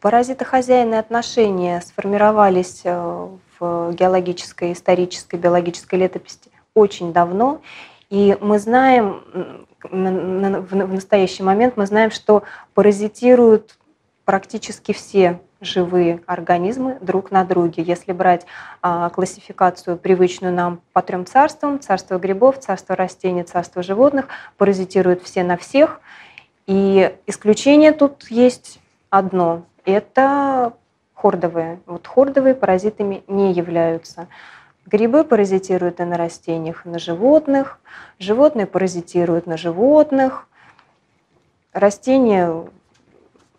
Паразитохозяйные отношения сформировались э, в геологической, исторической, биологической летописи очень давно. И мы знаем, в настоящий момент мы знаем, что паразитируют практически все живые организмы друг на друге. Если брать а, классификацию, привычную нам по трем царствам, царство грибов, царство растений, царство животных, паразитируют все на всех. И исключение тут есть одно – это хордовые. Вот хордовые паразитами не являются. Грибы паразитируют и на растениях, и на животных. Животные паразитируют на животных. Растения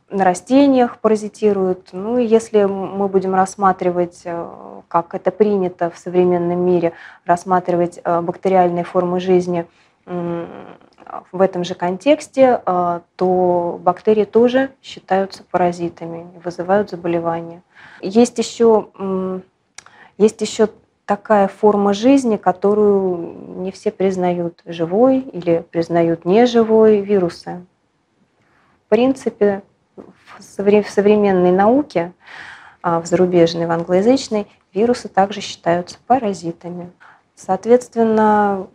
на растениях паразитируют. Ну и если мы будем рассматривать, э, как это принято в современном мире, рассматривать э, бактериальные формы жизни в этом же контексте, э, то бактерии тоже считаются паразитами, вызывают заболевания. Есть еще, есть еще такая форма жизни, которую не все признают живой или признают неживой вирусы. В принципе, в современной науке, а, в зарубежной, в англоязычной, вирусы также считаются паразитами. Соответственно,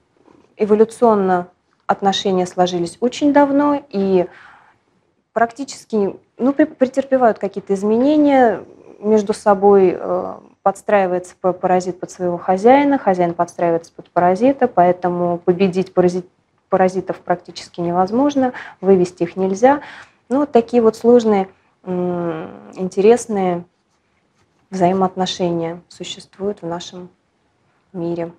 эволюционно отношения сложились очень давно и практически ну, претерпевают какие-то изменения между собой, э, подстраивается паразит под своего хозяина, хозяин подстраивается под паразита, поэтому победить паразит, паразитов практически невозможно, вывести их нельзя. Ну, вот такие вот сложные, интересные взаимоотношения существуют в нашем мире.